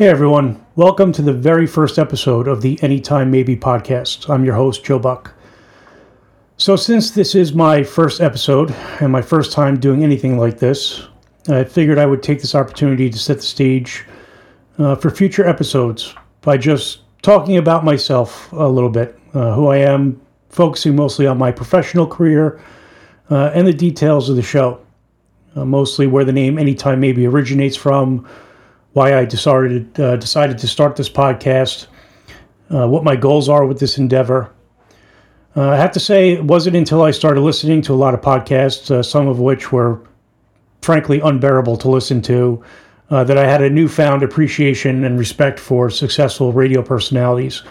Hey everyone, welcome to the very first episode of the Anytime Maybe podcast. I'm your host, Joe Buck. So, since this is my first episode and my first time doing anything like this, I figured I would take this opportunity to set the stage uh, for future episodes by just talking about myself a little bit, uh, who I am, focusing mostly on my professional career uh, and the details of the show, uh, mostly where the name Anytime Maybe originates from why I decided uh, decided to start this podcast, uh, what my goals are with this endeavor. Uh, I have to say, it wasn't until I started listening to a lot of podcasts, uh, some of which were frankly unbearable to listen to, uh, that I had a newfound appreciation and respect for successful radio personalities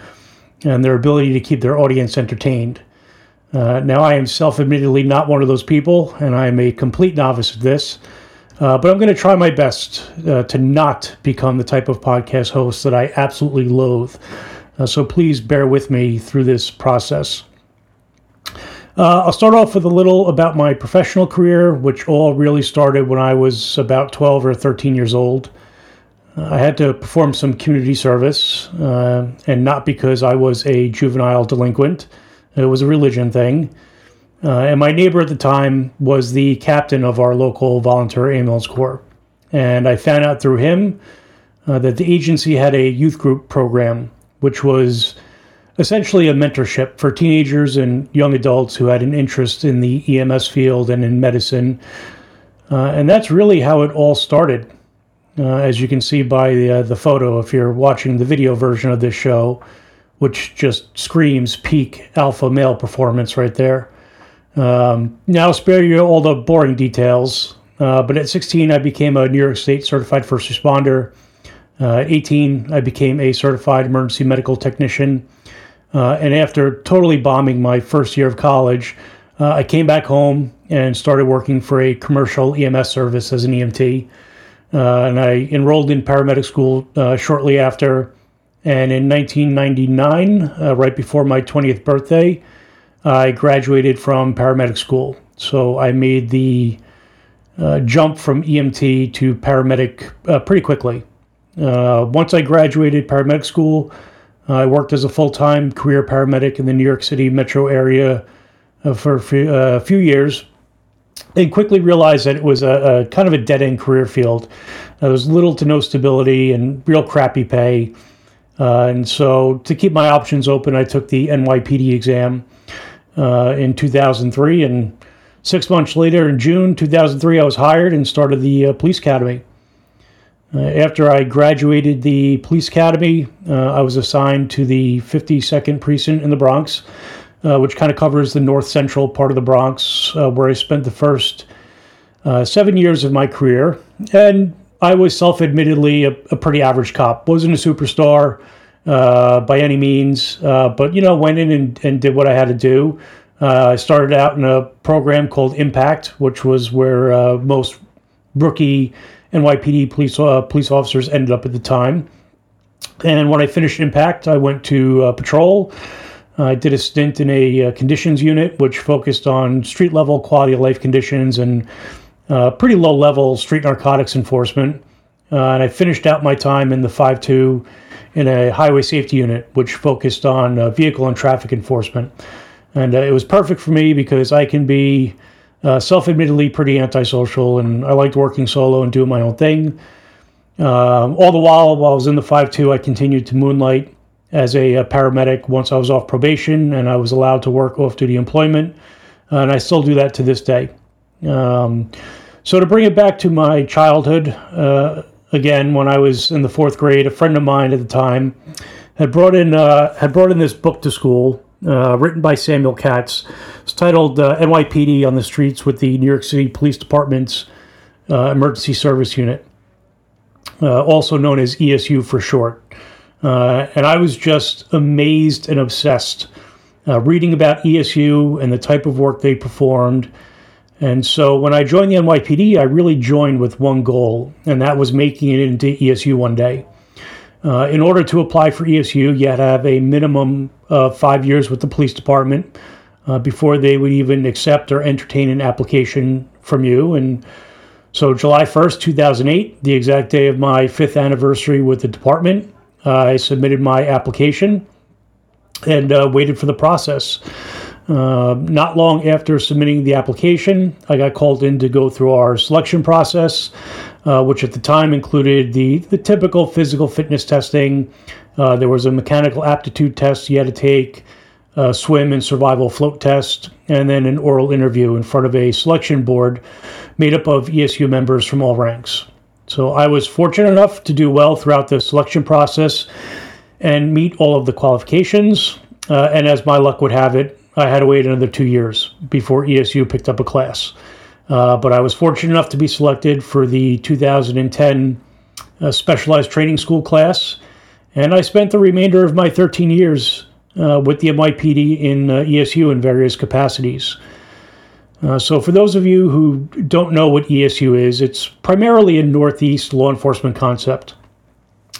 and their ability to keep their audience entertained. Uh, now, I am self admittedly not one of those people, and I am a complete novice at this. Uh, but I'm going to try my best uh, to not become the type of podcast host that I absolutely loathe. Uh, so please bear with me through this process. Uh, I'll start off with a little about my professional career, which all really started when I was about 12 or 13 years old. Uh, I had to perform some community service, uh, and not because I was a juvenile delinquent. It was a religion thing. Uh, and my neighbor at the time was the captain of our local volunteer ambulance corps. And I found out through him uh, that the agency had a youth group program, which was essentially a mentorship for teenagers and young adults who had an interest in the EMS field and in medicine. Uh, and that's really how it all started. Uh, as you can see by the, uh, the photo, if you're watching the video version of this show, which just screams peak alpha male performance right there. Um, now, spare you all the boring details, uh, but at 16, I became a New York State certified first responder. Uh, 18, I became a certified emergency medical technician. Uh, and after totally bombing my first year of college, uh, I came back home and started working for a commercial EMS service as an EMT. Uh, and I enrolled in paramedic school uh, shortly after. And in 1999, right before my 20th birthday, I graduated from paramedic school. So I made the uh, jump from EMT to paramedic uh, pretty quickly. Uh, once I graduated paramedic school, I worked as a full time career paramedic in the New York City metro area uh, for a few, uh, few, years and quickly realized that it was a, a kind of a dead end career field. Uh, there was little to no stability and real crappy pay. and so, to keep my options open, I took the NYPD exam uh, in 2003. And six months later, in June 2003, I was hired and started the uh, police academy. Uh, after I graduated the police academy, uh, I was assigned to the 52nd precinct in the Bronx, uh, which kind of covers the north central part of the Bronx, uh, where I spent the first seven years of my career. And I was self admittedly a, a pretty average cop, wasn't a superstar uh, by any means, uh, but you know, went in and, and did what I had to do. Uh, I started out in a program called Impact, which was where uh, most rookie NYPD police uh, police officers ended up at the time. And when I finished Impact, I went to uh, patrol. I did a stint in a conditions unit, which focused on street level quality of life conditions and pretty low level street narcotics enforcement. and I finished out my time in the 5 2 in a highway safety unit, which focused on uh, vehicle and traffic enforcement. And uh, it was perfect for me because I can be uh, self admittedly pretty antisocial and I liked working solo and doing my own thing. Um, all the while, while I was in the 5 2, I continued to moonlight as a, a, paramedic once I was off probation and I was allowed to work off duty employment. and I still do that to this day. Um, so, to bring it back to my childhood, uh, again when I was in the fourth grade. A friend of mine at the time had brought in uh, had brought in this book to school, uh, written by Samuel Katz. It's titled uh, "NYPD on the Streets with the New York City Police Department's uh, Emergency Service Unit," uh, also known as ESU for short. Uh, and I was just amazed and obsessed reading about ESU and the type of work they performed and so when I joined the NYPD, I really joined with one goal, and that was making it into ESU one day. Uh, in order to apply for ESU, you had to have a minimum of five years with the police department uh, before they would even accept or entertain an application from you. And So, July 1st, 2008, the exact day of my fifth anniversary with the department, uh, I submitted my application and uh, waited for the process. Uh, not long after submitting the application, I got called in to go through our selection process, uh, which at the time included the, the typical physical fitness testing. Uh, there was a mechanical aptitude test you had to take, a swim and survival float test, and then an oral interview in front of a selection board made up of ESU members from all ranks. So I was fortunate enough to do well throughout the selection process and meet all of the qualifications. Uh, and as my luck would have it, I had to wait another two years before ESU picked up a class. Uh, but I was fortunate enough to be selected for the 2010 uh, Specialized Training School class, and I spent the remainder of my 13 years uh, with the NYPD in uh, ESU in various capacities. Uh, so, for those of you who don't know what ESU is, it's primarily a Northeast law enforcement concept.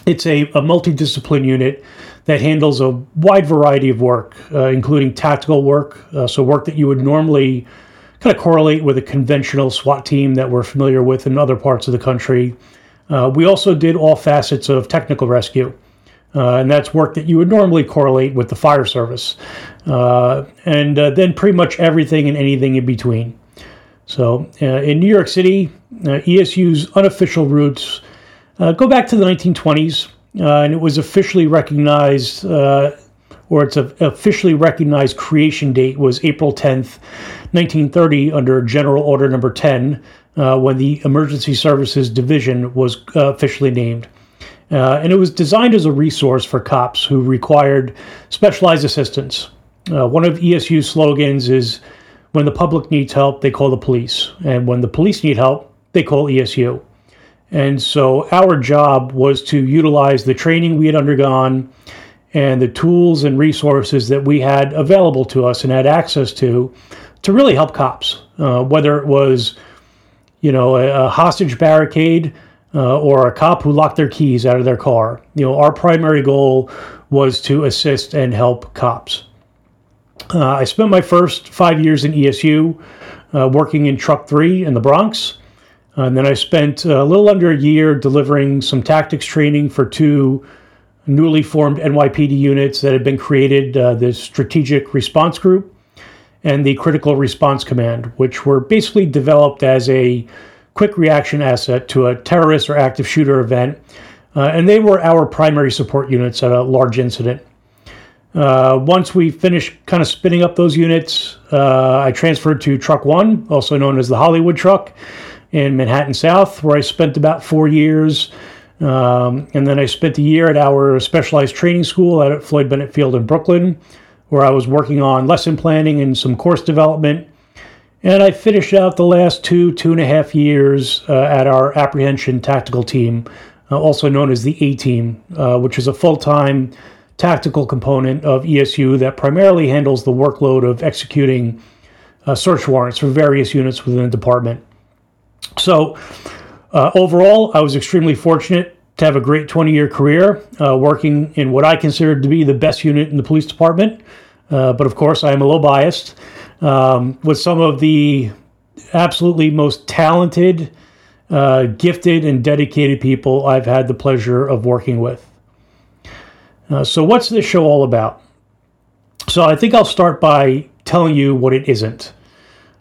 It's a, a multidiscipline unit that handles a wide variety of work, uh, including tactical work, uh, so work that you would normally kind of correlate with a conventional SWAT team that we're familiar with in other parts of the country. Uh, we also did all facets of technical rescue, uh, and that's work that you would normally correlate with the fire service, uh, and uh, then pretty much everything and anything in between. So in New York City, ESU's unofficial roots go back to the 1920s uh, and it was officially recognized, uh, or its officially recognized creation date was April 10th, 1930, under General Order Number 10, uh, when the Emergency Services Division was uh, officially named. Uh, and it was designed as a resource for cops who required specialized assistance. Uh, one of ESU's slogans is when the public needs help, they call the police. And when the police need help, they call ESU. And so our job was to utilize the training we had undergone and the tools and resources that we had available to us and had access to to really help cops, uh, whether it was, you know, a, a hostage barricade uh, or a cop who locked their keys out of their car. You know, our primary goal was to assist and help cops. Uh, I spent my first five years in ESU uh, working in Truck 3 in the Bronx. Uh, and then I spent a little under a year delivering some tactics training for two newly formed NYPD units that had been created uh, the Strategic Response Group and the Critical Response Command, which were basically developed as a quick reaction asset to a terrorist or active shooter event. Uh, and they were our primary support units at a large incident. Uh, once we finished kind of spinning up those units, uh, I transferred to Truck One, also known as the Hollywood Truck in Manhattan South, where I spent about four years. Um, and then I spent a year at our specialized training school out at Floyd Bennett Field in Brooklyn, where I was working on lesson planning and some course development. And I finished out the last two, two and a half years uh, at our apprehension tactical team, uh, also known as the A Team, uh, which is a full time tactical component of ESU that primarily handles the workload of executing uh, search warrants for various units within the department. So, uh, overall, I was extremely fortunate to have a great 20 year career uh, working in what I considered to be the best unit in the police department. Uh, but of course, I am a little biased um, with some of the absolutely most talented, uh, gifted, and dedicated people I've had the pleasure of working with. Uh, so, what's this show all about? So, I think I'll start by telling you what it isn't.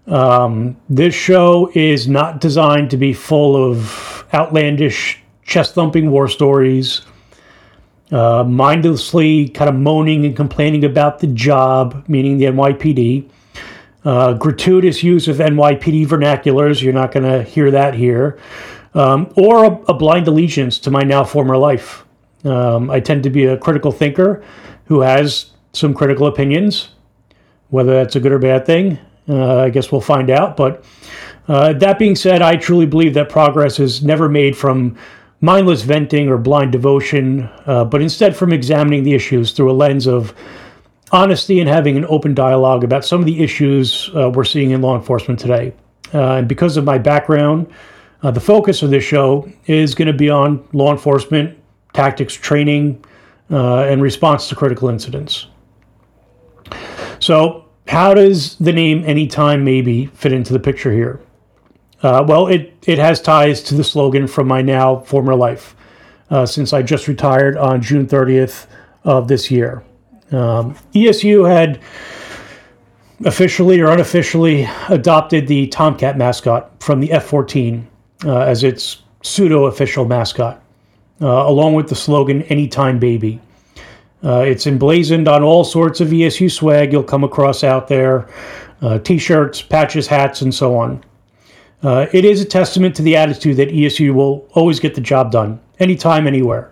Um, this show is not designed to be full of outlandish, chest thumping war stories, uh, mindlessly kind of moaning and complaining about the job, meaning the NYPD. Uh, gratuitous use of NYPD vernaculars, you're not going to hear that here. Um, or a, a, blind allegiance to my now former life. Um, I tend to be a critical thinker who has some critical opinions, whether that's a good or bad thing. Uh, I guess we'll find out. But uh, that being said, I truly believe that progress is never made from mindless venting or blind devotion, uh, but instead from examining the issues through a lens of honesty and having an open dialogue about some of the issues uh, we're seeing in law enforcement today. Uh, and because of my background, uh, the focus of this show is going to be on law enforcement, tactics training, and response to critical incidents. So, how does the name Anytime Maybe fit into the picture here? Uh, well, it, it has ties to the slogan from my now former life, uh, since I just retired on June 30th of this year. Um, ESU had officially or unofficially adopted the Tomcat mascot from the F 14 uh, as its pseudo official mascot, uh, along with the slogan Anytime Baby. Uh, it's emblazoned on all sorts of ESU swag you'll come across out there uh, t shirts, patches, hats, and so on. Uh, it is a testament to the attitude that ESU will always get the job done, anytime, anywhere.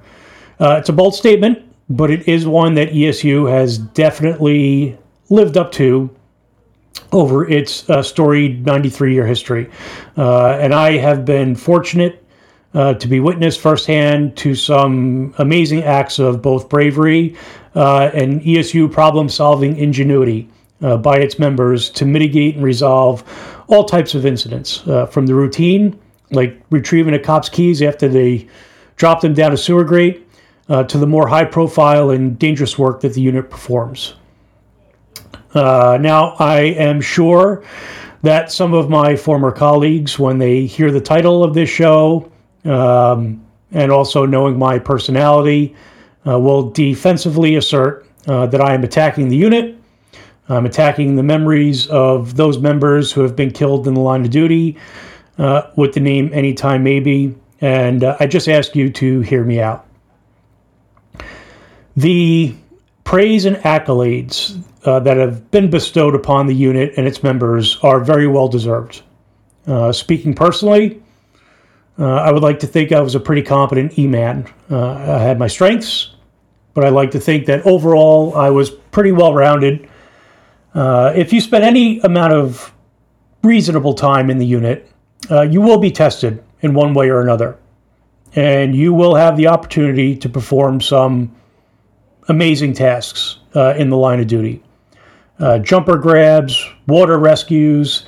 Uh, it's a bold statement, but it is one that ESU has definitely lived up to over its uh, storied 93 year history. Uh, and I have been fortunate uh, to be witness firsthand to some amazing acts of both bravery uh, and ESU problem solving ingenuity uh, by its members to mitigate and resolve all types of incidents, uh, from the routine, like retrieving a cop's keys after they dropped them down a sewer grate, to the more high profile and dangerous work that the unit performs. Uh, now, I am sure that some of my former colleagues, when they hear the title of this show, um, and also knowing my personality, uh, will defensively assert uh, that I am attacking the unit. I'm attacking the memories of those members who have been killed in the line of duty uh, with the name Anytime Maybe. And uh, I just ask you to hear me out. The praise and accolades uh, that have been bestowed upon the unit and its members are very well deserved. Uh, speaking personally, uh, I would like to think I was a pretty competent E man. Uh, I had my strengths, but I like to think that overall I was pretty well rounded. Uh, if you spend any amount of reasonable time in the unit, uh, you will be tested in one way or another. And you will have the opportunity to perform some amazing tasks uh, in the line of duty. Uh, jumper grabs, water rescues,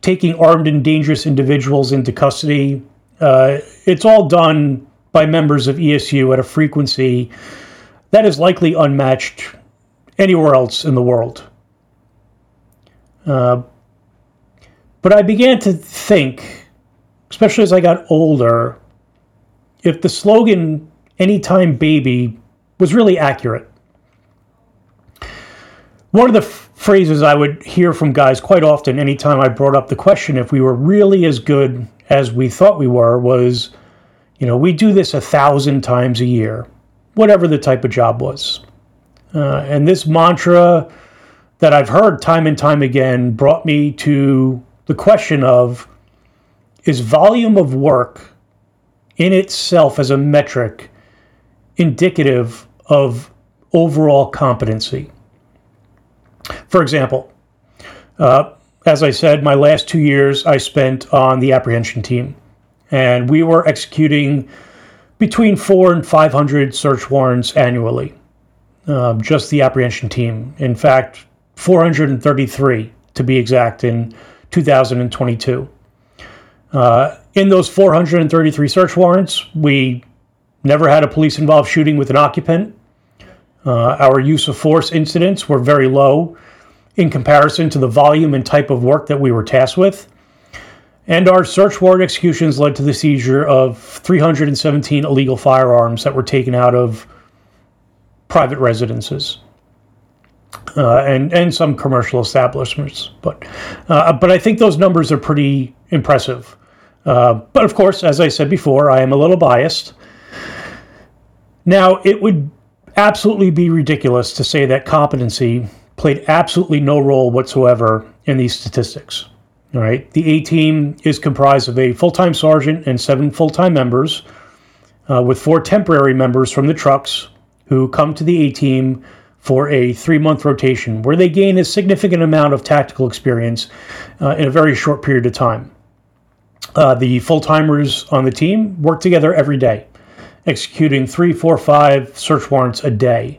taking armed and dangerous individuals into custody. Uh, it's all done by members of ESU at a frequency that is likely unmatched anywhere else in the world. Uh, but I began to think, especially as I got older, if the slogan Anytime Baby was really accurate. One of the f- phrases I would hear from guys quite often, anytime I brought up the question if we were really as good as we thought we were, was, you know, we do this a thousand times a year, whatever the type of job was. Uh, and this mantra that I've heard time and time again brought me to the question of is volume of work in itself as a metric indicative of overall competency. For example, uh, as I said, my last two years I spent on the apprehension team, and we were executing between four and 500 search warrants annually. Um, just the apprehension team. In fact, 433 to be exact in 2022. Uh, in those 433 search warrants, we never had a police involved shooting with an occupant. Uh, our use of force incidents were very low in comparison to the volume and type of work that we were tasked with. And our search warrant executions led to the seizure of 317 illegal firearms that were taken out of private residences. Uh, and and some commercial establishments, but uh, but I think those numbers are pretty impressive. Uh, but of course, as I said before, I am a little biased. Now, it would absolutely be ridiculous to say that competency played absolutely no role whatsoever in these statistics. All right, the A team is comprised of a full-time sergeant and seven full-time members, uh, with four temporary members from the trucks who come to the A team for a three-month rotation, where they gain a significant amount of tactical experience uh, in a very short period of time. Uh, the full-timers on the team work together every day executing three, four, five search warrants a day.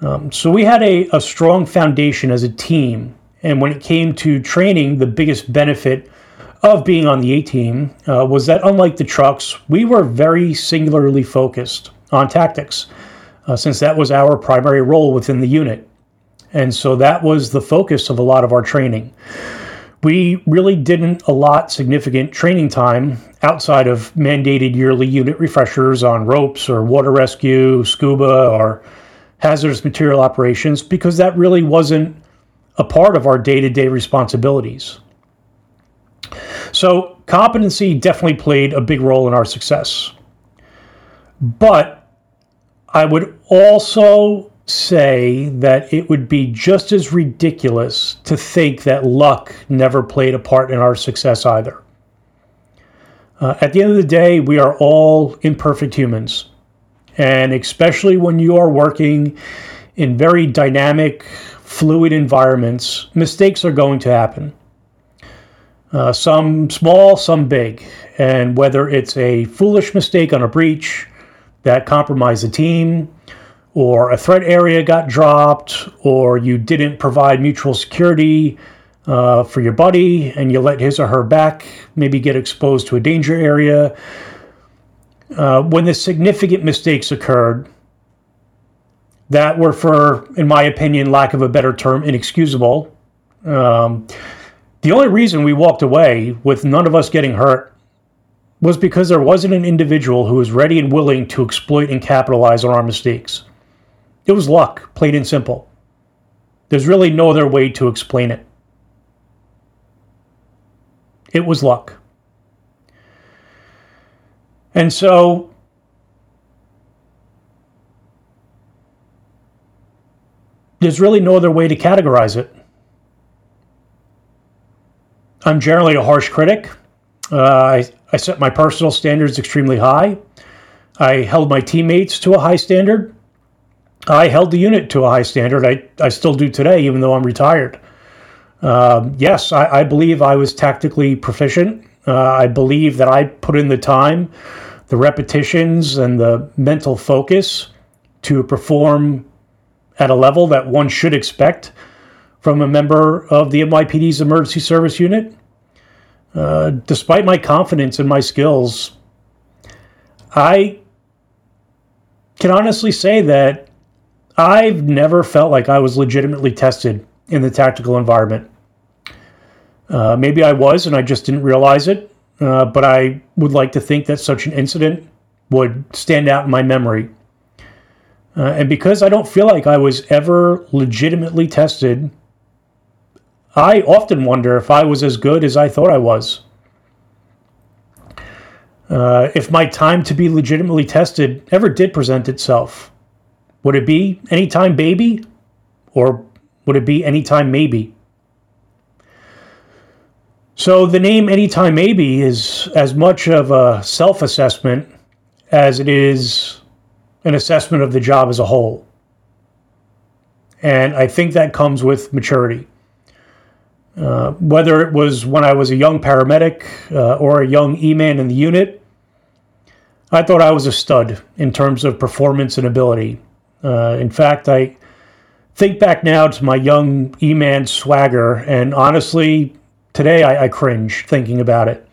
Um, so we had a, a strong foundation as a team. And when it came to training, the biggest benefit of being on the A team uh, was that unlike the trucks, we were very singularly focused on tactics, uh, since that was our primary role within the unit. And so that was the focus of a lot of our training. we really didn't allot significant training time outside of mandated yearly unit refreshers on ropes or water rescue, scuba, or hazardous material operations because that really wasn't a part of our day to day responsibilities. So, competency definitely played a big role in our success. But I would also say that it would be just as ridiculous to think that luck never played a part in our success either. Uh, at the end of the day, we are all imperfect humans. And especially when you are working in very dynamic, fluid environments, mistakes are going to happen. Uh, some small, some big. And whether it's a foolish mistake on a breach that compromised the team, or a threat area got dropped, or you didn't provide mutual security uh, for your buddy and you let his or her back maybe get exposed to a danger area. Uh, when the significant mistakes occurred that were, for, in my opinion, lack of a better term, inexcusable. Um, the only reason we walked away with none of us getting hurt was because there wasn't an individual who was ready and willing to exploit and capitalize on our mistakes. It was luck, plain and simple. There's really no other way to explain it. It was luck. And so there's really no other way to categorize it. I'm generally a harsh critic. Uh, I, I set my personal standards extremely high. I held my teammates to a high standard. I held the unit to a high standard. I, I still do today, even though I'm retired. Um, yes, I, I, believe I was tactically proficient. Uh, I believe that I put in the time, the repetitions, and the mental focus to perform at a level that one should expect from a member of the NYPD's emergency service unit. Uh, despite my confidence in my skills, I can honestly say that I've never felt like I was legitimately tested in the tactical environment. Uh, maybe I was and I just didn't realize it, uh, but I would like to think that such an incident would stand out in my memory. Uh, and because I don't feel like I was ever legitimately tested, I often wonder if I was as good as I thought I was. Uh, if my time to be legitimately tested ever did present itself, would it be anytime baby or would it be anytime maybe? So the name Anytime Maybe is as much of a self assessment as it is an assessment of the job as a whole. And I think that comes with maturity. Uh, whether it was when I was a young paramedic uh, or a young E man in the unit, I thought I was a stud in terms of performance and ability. Uh, in fact, I think back now to my young E man swagger, and honestly, today I, I cringe thinking about it.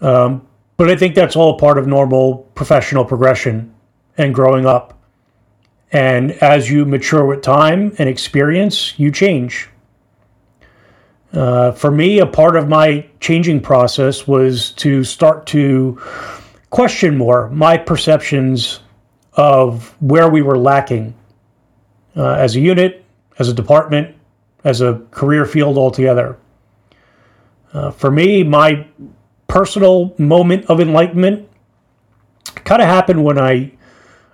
Um, but I think that's all part of normal professional progression and growing up. And as you mature with time and experience, you change. Uh, for me, a part of my changing process was to start to question more my perceptions of where we were lacking uh, as a unit, as a department, as a career field altogether. Uh, for me, my personal moment of enlightenment kind of happened when I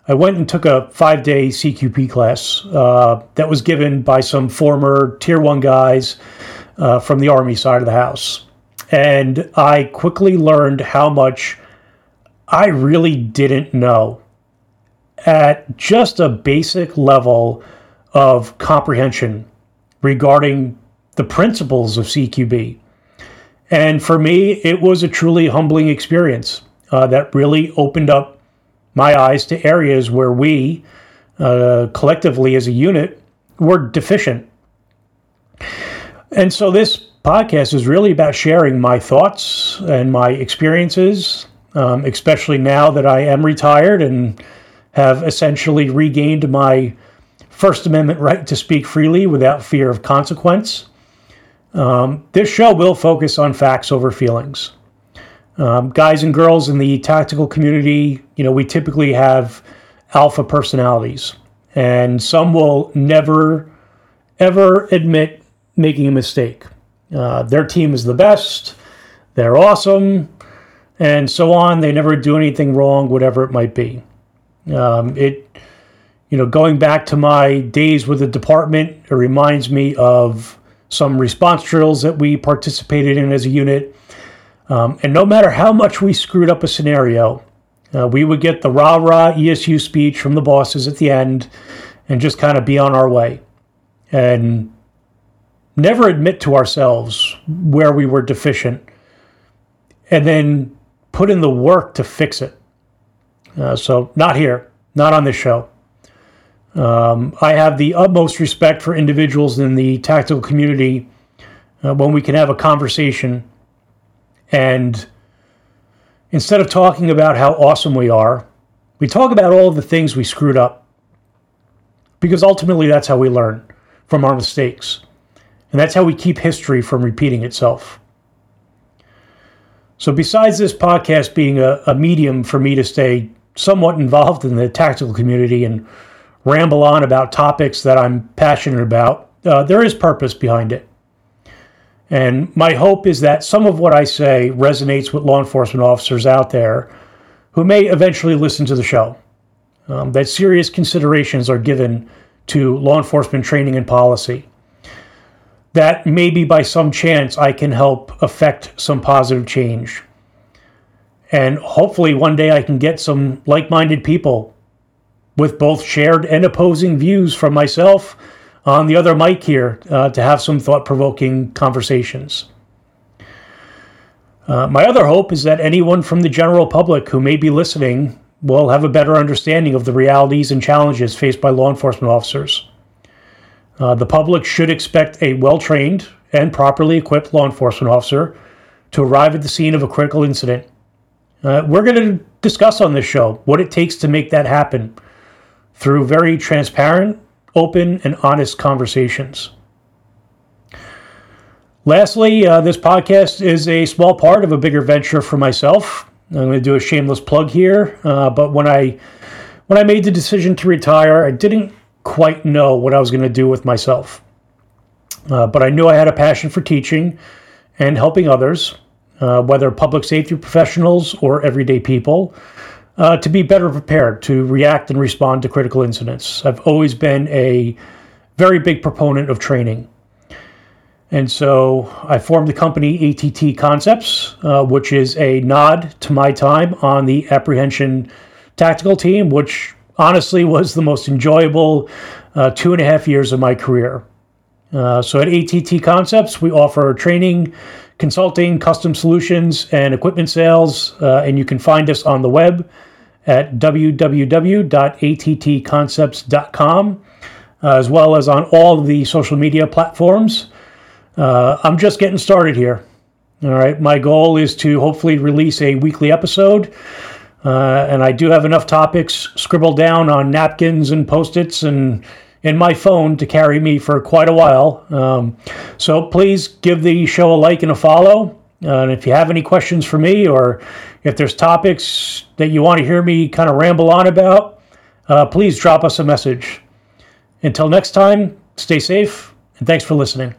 I went and took a five day CQB class uh, that was given by some former Tier 1 guys uh, from the Army side of the house. And I quickly learned how much I really didn't know at just a basic level of comprehension regarding the principles of CQB. And for me, it was a truly humbling experience uh, that really opened up my eyes to areas where we, uh, collectively as a unit, were deficient. And so this podcast is really about sharing my thoughts and my experiences, um, especially now that I am retired and have essentially regained my First Amendment right to speak freely without fear of consequence. Um, this show will focus on facts over feelings. Um, guys and girls in the tactical community, you know, we typically have alpha personalities, and some will never, ever admit making a mistake. Uh, their team is the best, they're awesome, and so on. They never do anything wrong, whatever it might be. Um, it, you know, going back to my days with the department, it reminds me of some response drills that we participated in as a unit. Um, and no matter how much we screwed up a scenario, uh, we would get the rah rah ESU speech from the bosses at the end and just kind of be on our way. And never admit to ourselves where we were deficient and then put in the work to fix it. Uh, so, not here, not on this show. Um, I have the utmost respect for individuals in the tactical community uh, when we can have a conversation and instead of talking about how awesome we are, we talk about all of the things we screwed up. Because ultimately, that's how we learn from our mistakes. And that's how we keep history from repeating itself. So, besides this podcast being a, a medium for me to stay somewhat involved in the tactical community and ramble on about topics that I'm passionate about, uh, there is purpose behind it. And my hope is that some of what I say resonates with law enforcement officers out there who may eventually listen to the show. Um, that serious considerations are given to law enforcement training and policy. That maybe by some chance I can help affect some positive change. And hopefully one day I can get some like minded people with both shared and opposing views from myself on the other mic here uh, to have some thought provoking conversations. Uh, my other hope is that anyone from the general public who may be listening will have a better understanding of the realities and challenges faced by law enforcement officers. Uh, the public should expect a well trained and properly equipped law enforcement officer to arrive at the scene of a critical incident. Uh, we're going to discuss on this show what it takes to make that happen through very transparent, open, and honest conversations. Lastly, uh, this podcast is a small part of a bigger venture for myself. I'm going to do a shameless plug here, uh, but when I when I made the decision to retire, I didn't quite know what I was going to do with myself. Uh, but I knew I had a passion for teaching and helping others, uh, whether public safety professionals or everyday people uh, to be better prepared to react and respond to critical incidents. I've always been a very big proponent of training. And so I formed the company ATT Concepts, uh, which is a nod to my time on the apprehension tactical team, which honestly was the most enjoyable uh, two and a half years of my career. Uh, so at ATT Concepts, we offer training, consulting, custom solutions, and equipment sales. Uh, and you can find us on the web at www.attconcepts.com, uh, as well as on all the social media platforms. Uh, I'm just getting started here. All right, my goal is to hopefully release a weekly episode. Uh, and I do have enough topics scribbled down on napkins and post its and in my phone to carry me for quite a while. Um, so please give the show a like and a follow. Uh, and if you have any questions for me or if there's topics that you want to hear me kind of ramble on about, uh, please drop us a message. Until next time, stay safe and thanks for listening.